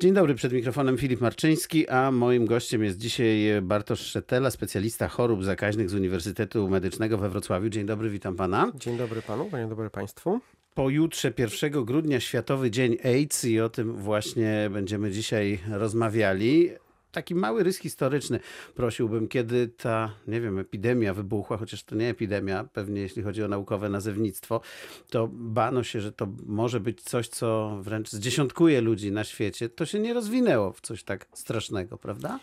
Dzień dobry, przed mikrofonem Filip Marczyński, a moim gościem jest dzisiaj Bartosz Szetela, specjalista chorób zakaźnych z Uniwersytetu Medycznego we Wrocławiu. Dzień dobry, witam pana. Dzień dobry panu, dzień dobry państwu. Pojutrze, 1 grudnia, Światowy Dzień AIDS i o tym właśnie będziemy dzisiaj rozmawiali taki mały rys historyczny prosiłbym, kiedy ta, nie wiem, epidemia wybuchła, chociaż to nie epidemia, pewnie jeśli chodzi o naukowe nazewnictwo, to bano się, że to może być coś, co wręcz zdziesiątkuje ludzi na świecie. To się nie rozwinęło w coś tak strasznego, prawda?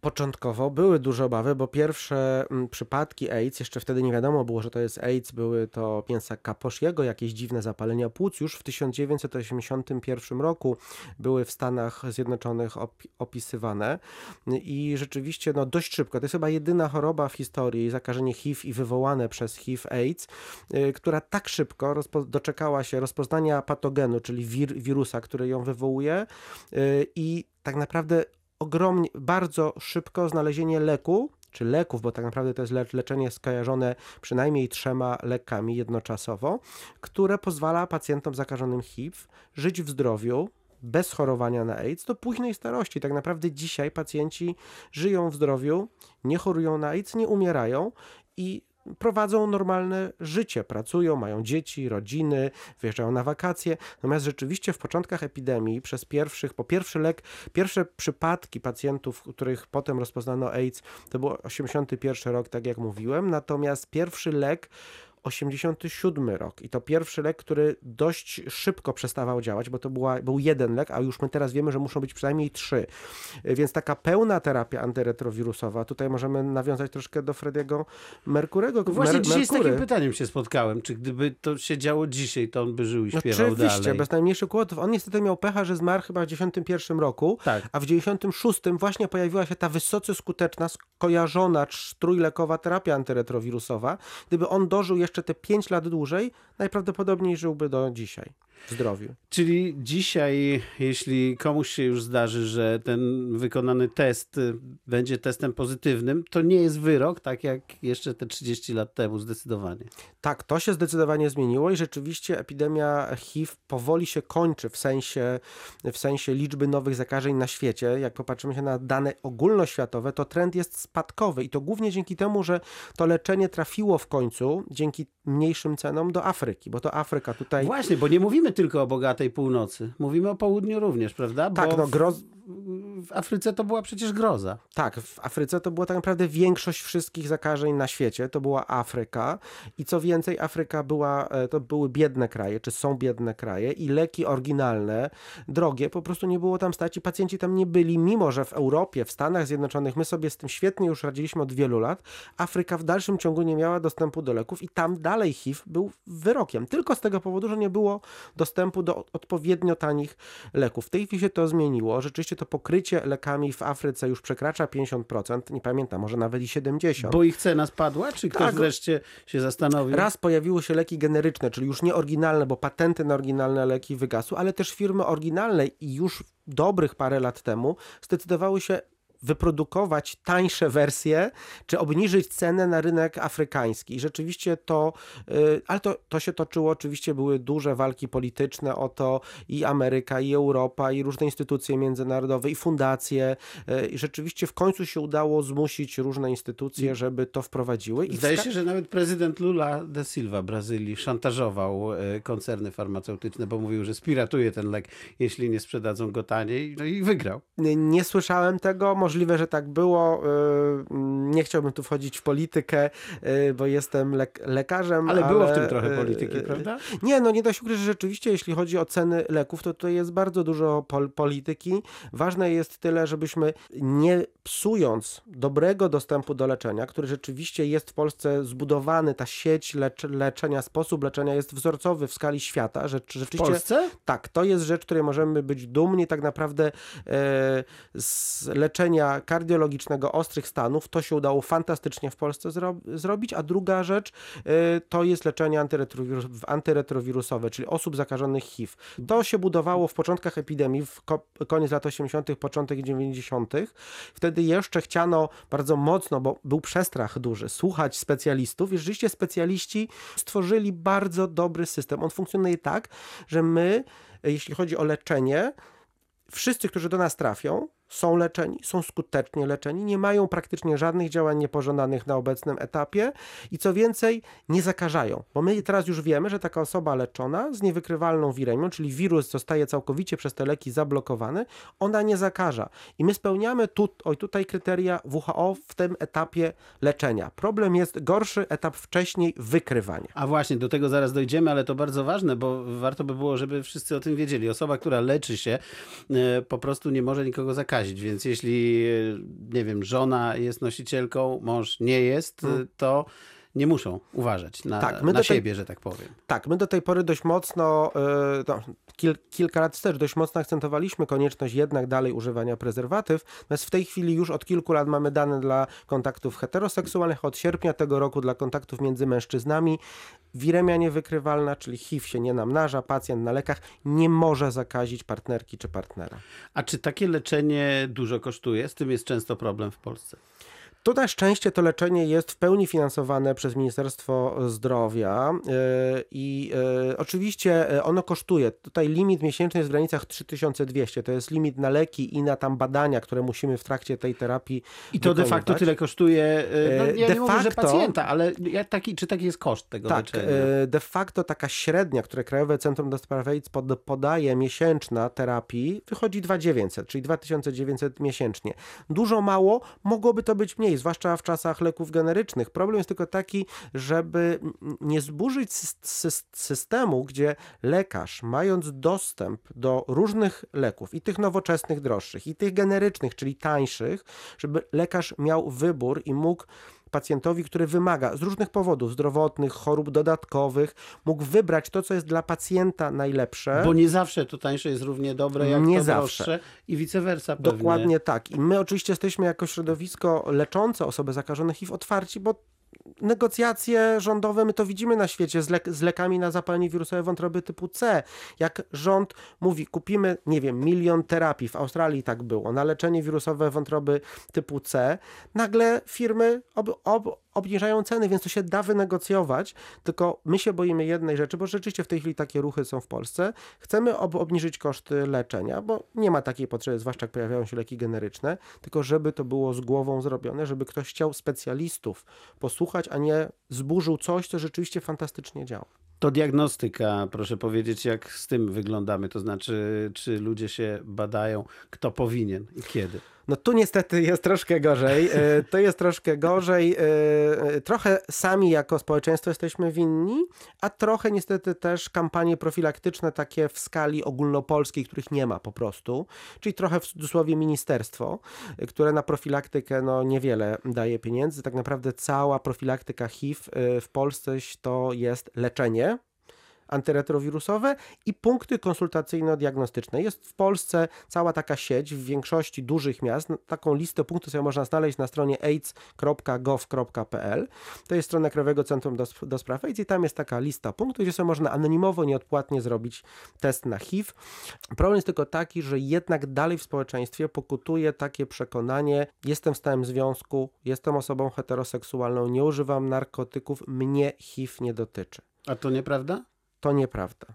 Początkowo były duże obawy, bo pierwsze mm, przypadki AIDS, jeszcze wtedy nie wiadomo było, że to jest AIDS, były to mięsa kaposziego, jakieś dziwne zapalenia płuc. Już w 1981 roku były w Stanach Zjednoczonych opisywane i rzeczywiście no, dość szybko, to jest chyba jedyna choroba w historii, zakażenie HIV i wywołane przez HIV-AIDS, y, która tak szybko doczekała się rozpoznania patogenu, czyli wir wirusa, który ją wywołuje y, i tak naprawdę ogromnie, bardzo szybko znalezienie leku, czy leków, bo tak naprawdę to jest leczenie skojarzone przynajmniej trzema lekami jednoczasowo, które pozwala pacjentom zakażonym HIV żyć w zdrowiu, bez chorowania na AIDS do późnej starości. Tak naprawdę dzisiaj pacjenci żyją w zdrowiu, nie chorują na AIDS, nie umierają i prowadzą normalne życie, pracują, mają dzieci, rodziny, wyjeżdżają na wakacje. Natomiast rzeczywiście w początkach epidemii, przez pierwszych, po pierwszy lek, pierwsze przypadki pacjentów, których potem rozpoznano AIDS, to był 81 rok, tak jak mówiłem. Natomiast pierwszy lek 87 rok i to pierwszy lek, który dość szybko przestawał działać, bo to była, był jeden lek, a już my teraz wiemy, że muszą być przynajmniej trzy. Więc taka pełna terapia antyretrowirusowa, tutaj możemy nawiązać troszkę do Frediego Merkurego. No właśnie Mer dzisiaj Merkury. z takim pytaniem się spotkałem, czy gdyby to się działo dzisiaj, to on by żył i śpiewał Oczywiście, dalej. Bez najmniejszych kłopotów. On niestety miał pecha, że zmarł chyba w 91 roku, tak. a w 96 właśnie pojawiła się ta wysoce skuteczna, skojarzona trójlekowa terapia antyretrowirusowa. Gdyby on dożył jeszcze jeszcze te 5 lat dłużej, najprawdopodobniej żyłby do dzisiaj w zdrowiu. Czyli dzisiaj, jeśli komuś się już zdarzy, że ten wykonany test y, będzie testem pozytywnym, to nie jest wyrok, tak jak jeszcze te 30 lat temu, zdecydowanie. Tak, to się zdecydowanie zmieniło i rzeczywiście epidemia HIV powoli się kończy w sensie, w sensie liczby nowych zakażeń na świecie. Jak popatrzymy się na dane ogólnoświatowe, to trend jest spadkowy i to głównie dzięki temu, że to leczenie trafiło w końcu dzięki mniejszym cenom do Afryki, bo to Afryka tutaj... Właśnie, bo nie mówimy tylko o bogatej północy, mówimy o południu również, prawda? Tak, bo no groz w Afryce to była przecież groza. Tak, w Afryce to była tak naprawdę większość wszystkich zakażeń na świecie, to była Afryka i co więcej, Afryka była, e, to były biedne kraje, czy są biedne kraje i leki oryginalne, drogie, po prostu nie było tam stać i pacjenci tam nie byli, mimo że w Europie, w Stanach Zjednoczonych my sobie z tym świetnie już radziliśmy od wielu lat, Afryka w dalszym ciągu nie miała dostępu do leków i tam dalej HIV był wyrokiem, tylko z tego powodu, że nie było dostępu do odpowiednio tanich leków. W tej chwili się to zmieniło, rzeczywiście to pokrycie lekami w Afryce już przekracza 50%, nie pamiętam, może nawet i 70%. Bo ich cena spadła, czy ktoś tak. wreszcie się zastanowił? Raz pojawiły się leki generyczne, czyli już nie oryginalne, bo patenty na oryginalne leki wygasły, ale też firmy oryginalne i już dobrych parę lat temu zdecydowały się wyprodukować tańsze wersje, czy obniżyć cenę na rynek afrykański. I rzeczywiście to, y, ale to, to się toczyło, oczywiście były duże walki polityczne o to i Ameryka, i Europa, i różne instytucje międzynarodowe, i fundacje. Y, I rzeczywiście w końcu się udało zmusić różne instytucje, żeby to wprowadziły. I Zdaje się, że nawet prezydent Lula da Silva Brazylii szantażował y, koncerny farmaceutyczne, bo mówił, że spiratuje ten lek, jeśli nie sprzedadzą go taniej, no i wygrał. Nie, nie słyszałem tego, możliwe, że tak było. Y, nie chciałbym tu wchodzić w politykę, y, bo jestem lek lekarzem. Ale, ale, było w tym trochę polityki, prawda? Nie, no nie da się ukryć, że rzeczywiście, jeśli chodzi o ceny leków, to tutaj jest bardzo dużo pol polityki. Ważne jest tyle, żebyśmy nie psując dobrego dostępu do leczenia, który rzeczywiście jest w Polsce zbudowany, ta sieć lecz leczenia, sposób leczenia jest wzorcowy w skali świata. Że, rzeczywiście, w Polsce? Tak, to jest rzecz, której możemy być dumni. Tak naprawdę e, z kardiologicznego ostrych stanów. To się udało fantastycznie w Polsce zro zrobić. A druga rzecz y, to jest leczenie antyretrowirus antyretrowirusowe, czyli osób zakażonych HIV. To się budowało w początkach epidemii, w koniec lat 80., początek 90. Wtedy jeszcze chciano bardzo mocno, bo był przestrach duży, słuchać specjalistów i rzeczywiście specjaliści stworzyli bardzo dobry system. On funkcjonuje tak, że my, jeśli chodzi o leczenie, wszyscy, którzy do nas trafią, są leczeni, są skutecznie leczeni, nie mają praktycznie żadnych działań niepożądanych na obecnym etapie i co więcej, nie zakażają. Bo my teraz już wiemy, że taka osoba leczona z niewykrywalną wiremią, czyli wirus zostaje całkowicie przez te leki zablokowany, ona nie zakaża. I my spełniamy tu, oj, tutaj kryteria WHO w tym etapie leczenia. Problem jest gorszy etap wcześniej wykrywania. A właśnie, do tego zaraz dojdziemy, ale to bardzo ważne, bo warto by było, żeby wszyscy o tym wiedzieli. Osoba, która leczy się, e, po prostu nie może nikogo zakazić zakazić, więc jeśli, nie wiem, żona jest nosicielką, mąż nie jest, hmm. to nie muszą uważać na, tak, na tej, siebie, że tak powiem. Tak, my do tej pory dość mocno, yy, no, kil, kilka lat wstecz dość mocno akcentowaliśmy konieczność jednak dalej używania prezerwatyw, natomiast w tej chwili już od kilku lat mamy dane dla kontaktów heteroseksualnych, od sierpnia tego roku dla kontaktów między mężczyznami. Wiremia niewykrywalna, czyli HIV się nie namnaża, pacjent na lekach nie może zakazić partnerki czy partnera. A czy takie leczenie dużo kosztuje? Z tym jest często problem w Polsce. Tu na szczęście to leczenie jest w pełni finansowane przez Ministerstwo Zdrowia e, i e, oczywiście e, ono kosztuje. Tutaj limit miesięczny jest w granicach 3200. To jest limit na leki i na tam badania, które musimy w trakcie tej terapii I to wykonywać. de facto tyle kosztuje, no, ja de nie mówię, że pacjenta, ale taki, czy taki jest koszt tego tak, leczenia? de facto taka średnia, które Krajowe Centrum do Spraw AIDS podaje miesięczna terapii, wychodzi 2900, czyli 2900 miesięcznie. Dużo mało, mogłoby to być mniej zwłaszcza w czasach leków generycznych. Problem jest tylko taki, żeby nie zburzyć systemu, gdzie lekarz, mając dostęp do różnych leków, i tych nowoczesnych, droższych, i tych generycznych, czyli tańszych, żeby lekarz miał wybór i mógł pacjentowi, który wymaga z różnych powodów zdrowotnych, chorób dodatkowych, mógł wybrać to, co jest dla pacjenta najlepsze. Bo nie zawsze to tańsze jest równie dobre jak nie to zawsze. droższe i vice versa. Pewnie. Dokładnie tak. I my oczywiście jesteśmy jako środowisko leczące osoby zakażone HIV otwarci, bo negocjacje rządowe, my to widzimy na świecie. Z, le z, lekami na zapalenie wirusowe wątroby typu C. Jak rząd mówi, kupimy, nie wiem, milion terapii, w Australii tak było, na leczenie wirusowe wątroby typu C, nagle firmy ob, ob, obniżają ceny, więc to się da wynegocjować, tylko my się boimy jednej rzeczy, bo rzeczywiście w tej chwili takie ruchy są w Polsce. Chcemy ob obniżyć koszty leczenia, bo nie ma takiej potrzeby, zwłaszcza jak pojawiają się leki generyczne, tylko żeby to było z głową zrobione, żeby ktoś chciał specjalistów posłuchać, a nie zburzył coś, co rzeczywiście fantastycznie działa. To diagnostyka, proszę powiedzieć, jak z tym wyglądamy, to znaczy, czy ludzie się badają, kto powinien i kiedy. No tu niestety jest troszkę gorzej. E, to jest troszkę gorzej. E, e, trochę sami jako społeczeństwo jesteśmy winni, a trochę niestety też kampanie profilaktyczne takie w skali ogólnopolskiej, których nie ma po prostu. Czyli trochę w cudzysłowie ministerstwo, które na profilaktykę no, niewiele daje pieniędzy. Tak naprawdę cała profilaktyka HIV w Polsce to jest leczenie antyretrowirusowe i punkty konsultacyjno-diagnostyczne. Jest w Polsce cała taka sieć w większości dużych miast. Taką listę punktów sobie można znaleźć na stronie aids.gov.pl. To jest strona Krajowego Centrum do, do Spraw AIDS i tam jest taka lista punktów, gdzie sobie można anonimowo, nieodpłatnie zrobić test na HIV. Problem jest tylko taki, że jednak dalej w społeczeństwie pokutuje takie przekonanie, jestem w stałym związku, jestem osobą heteroseksualną, nie używam narkotyków, mnie HIV nie dotyczy. A to nieprawda? To nieprawda.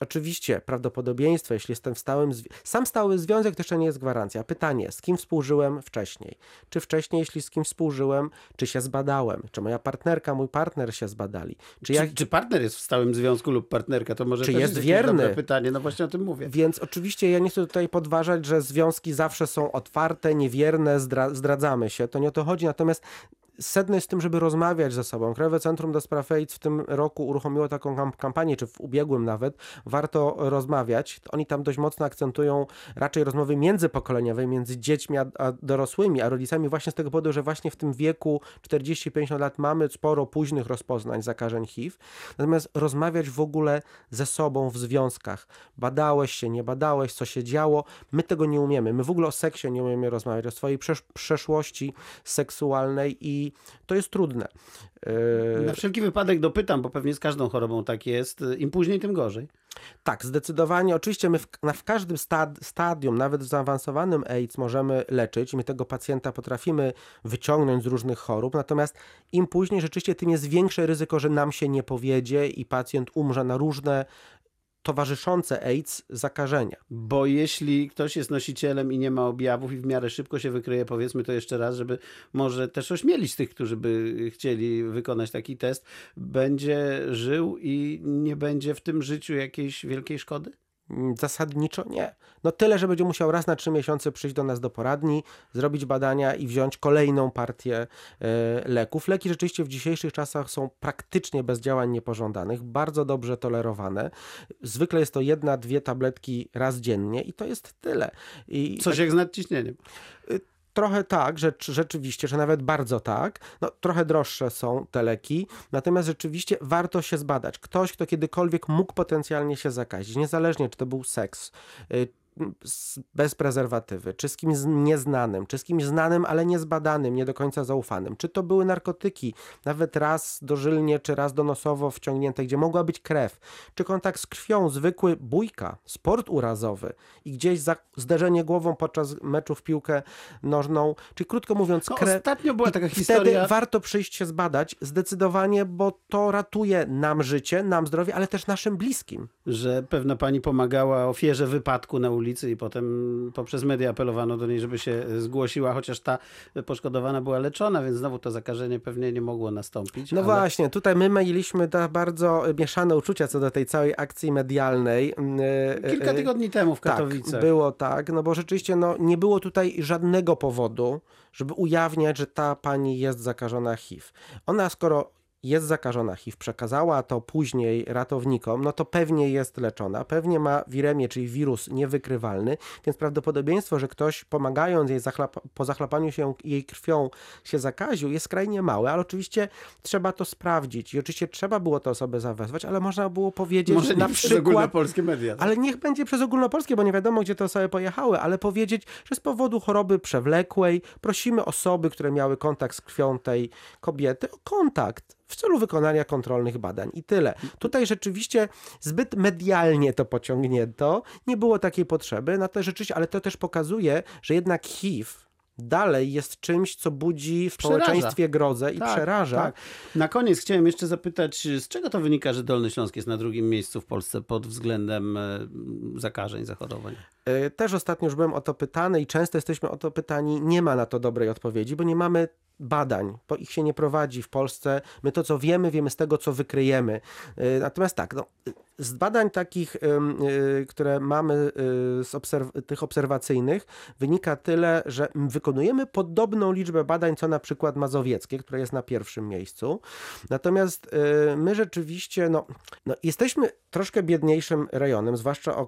Oczywiście prawdopodobieństwo, jeśli jestem w stałym. Sam stały związek to jeszcze nie jest gwarancja. Pytanie, z kim współżyłem wcześniej? Czy wcześniej, jeśli z kim współżyłem, czy się zbadałem? Czy moja partnerka, mój partner się zbadali? Czy, czy, jak... czy partner jest w stałym związku lub partnerka? To może czy jest, jest wierny? pytanie, no właśnie o tym mówię. Więc oczywiście ja nie chcę tutaj podważać, że związki zawsze są otwarte, niewierne, zdra zdradzamy się. To nie o to chodzi. Natomiast sedno jest tym, żeby rozmawiać ze sobą. Krajowe Centrum do Spraw AIDS w tym roku uruchomiło taką kampanię, czy w ubiegłym nawet, warto rozmawiać. Oni tam dość mocno akcentują raczej rozmowy międzypokoleniowe, między dziećmi a, a dorosłymi, a rodzicami właśnie z tego powodu, że właśnie w tym wieku 40-50 lat mamy sporo późnych rozpoznań zakażeń HIV. Natomiast rozmawiać w ogóle ze sobą w związkach. Badałeś się, nie badałeś, co się działo. My tego nie umiemy. My w ogóle o seksie nie umiemy rozmawiać, o swojej przesz przeszłości seksualnej i to jest trudne. E, Na wszelki wypadek dopytam, bo pewnie z każdą chorobą tak jest. Im później, tym gorzej. Tak, zdecydowanie. Oczywiście my w, na, w każdym stad, stadium, nawet w zaawansowanym AIDS, możemy leczyć. My tego pacjenta potrafimy wyciągnąć z różnych chorób. Natomiast im później, rzeczywiście, tym jest większe ryzyko, że nam się nie powiedzie i pacjent umrze na różne towarzyszące AIDS zakażenia. Bo jeśli ktoś jest nosicielem i nie ma objawów i w miarę szybko się wykryje, powiedzmy to jeszcze raz, żeby może też ośmielić tych, którzy by chcieli wykonać taki test, będzie żył i nie będzie w tym życiu jakiejś wielkiej szkody? Mm, Zasadniczo nie. No tyle, że będzie musiał raz na trzy miesiące przyjść do nas do poradni, zrobić badania i wziąć kolejną partię e, leków. Leki rzeczywiście w dzisiejszych czasach są praktycznie bez działań niepożądanych, bardzo dobrze tolerowane. Zwykle jest to jedna, dwie tabletki raz dziennie i to jest tyle. I Coś jak z nadciśnieniem. Trochę tak, że, rzeczywiście, że nawet bardzo tak. No, trochę droższe są te leki, natomiast rzeczywiście warto się zbadać. Ktoś, kto kiedykolwiek mógł potencjalnie się zakazić, niezależnie czy to był seks, y, bez prezerwatywy, czy z kimś nieznanym, czy z kimś znanym, ale niezbadanym, nie do końca zaufanym, czy to były narkotyki, nawet raz dożylnie, czy raz donosowo wciągnięte, gdzie mogła być krew, czy kontakt z krwią, zwykły bójka, sport urazowy i gdzieś zderzenie głową podczas meczu w piłkę nożną, czyli krótko mówiąc, No, krew. ostatnio była taka Wtedy historia. warto przyjść się zbadać zdecydowanie, bo to ratuje nam życie, nam zdrowie, ale też naszym bliskim. że pewna pani pomagała ofierze wypadku na ulicy i potem poprzez media apelowano do niej, żeby się zgłosiła, chociaż ta poszkodowana była leczona, więc znowu to zakażenie pewnie nie mogło nastąpić. No ale- właśnie, tutaj my mieliśmy bardzo mieszane uczucia co do tej całej akcji medialnej. Yy, Kilka yy, tygodni temu w Tak, Katowicach. było tak, no bo rzeczywiście no, nie było tutaj żadnego powodu, żeby ujawniać, że ta pani jest zakażona HIV. Ona skoro jest zakażona HIV, przekazała to później ratownikom, no to pewnie jest leczona, pewnie ma wiremię, czyli wirus niewykrywalny, więc prawdopodobieństwo, że ktoś pomagając jej po zachlapaniu się jej krwią się zakaził jest skrajnie małe, ale oczywiście trzeba to sprawdzić i oczywiście trzeba było tę osobę zawezwać, ale można było powiedzieć Może na przez przykład ogólnopolskie media. ale niech będzie przez ogólnopolskie, bo nie wiadomo, gdzie te osoby pojechały, ale powiedzieć, że z powodu choroby przewlekłej prosimy osoby, które miały kontakt z krwią tej kobiety, o kontakt w celu wykonania kontrolnych badań i tyle. Tutaj rzeczywiście zbyt medialnie to pociągnięto, nie było takiej potrzeby, na to rzeczywiście, ale to też pokazuje, że jednak HIV dalej jest czymś, co budzi w Przeraża. społeczeństwie grozę i Tak, przeraża. tak. Na koniec chciałem jeszcze zapytać, z czego to wynika, że Dolny Śląsk jest na drugim miejscu w Polsce pod względem e, zakażeń, zachorowań? Y, Też ostatnio już byłem o to pytany i często jesteśmy o to pytani. Nie ma na to dobrej odpowiedzi, bo nie mamy badań, bo ich się nie prowadzi w Polsce. My to, co wiemy, wiemy z tego, co wykryjemy. Y, Natomiast tak, no, z badań takich, y, które mamy, z obserw- tych obserwacyjnych, wynika tyle, że wykonujemy podobną liczbę badań, co na przykład mazowieckie, które jest na pierwszym miejscu. Natomiast my rzeczywiście, no, no, jesteśmy troszkę biedniejszym rejonem, zwłaszcza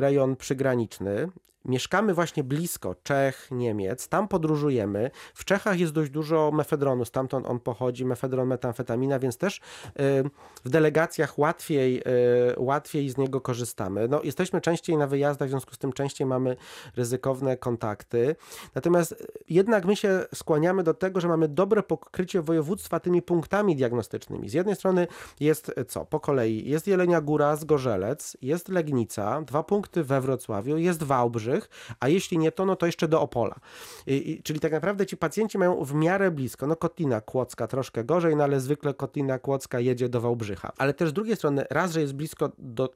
rejon przygraniczny. istotne Mieszkamy właśnie blisko Czech, Niemiec, tam podróżujemy. W Czechach jest dość dużo mefedronu, stamtąd on pochodzi, mefedron, metamfetamina, więc też y, w delegacjach łatwiej, y, łatwiej z niego korzystamy. No, jesteśmy częściej na wyjazdach, w związku z tym częściej mamy ryzykowne kontakty. Natomiast y, jednak my się skłaniamy do tego, że mamy dobre pokrycie województwa tymi punktami diagnostycznymi. Z jednej strony jest co? Po kolei jest Jelenia Góra, Zgorzelec, jest Legnica, dwa punkty we Wrocławiu, jest A jeśli nie to, no to jeszcze do Opola. I, i, czyli tak naprawdę ci pacjenci mają w miarę blisko. No Kotlina Kłodzka troszkę gorzej, no ale zwykle Kotlina Kłodzka jedzie do Wałbrzycha. Ale też z drugiej strony, raz, że jest blisko do,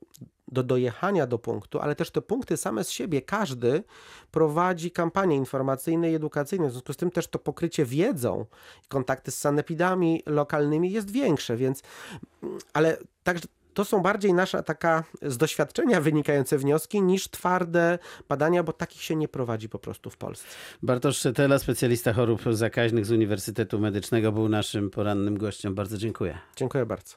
do dojechania do punktu, ale też te punkty same z siebie, każdy prowadzi kampanie informacyjne i edukacyjne. W związku z tym też to pokrycie wiedzą, kontakty z sanepidami lokalnymi jest większe, więc ale także to są bardziej nasza taka z doświadczenia wynikające wnioski niż twarde badania, bo takich się nie prowadzi po prostu w Polsce. Bartosz Szetela, specjalista chorób zakaźnych z Uniwersytetu Medycznego, był naszym porannym gościem. Bardzo dziękuję. Dziękuję bardzo.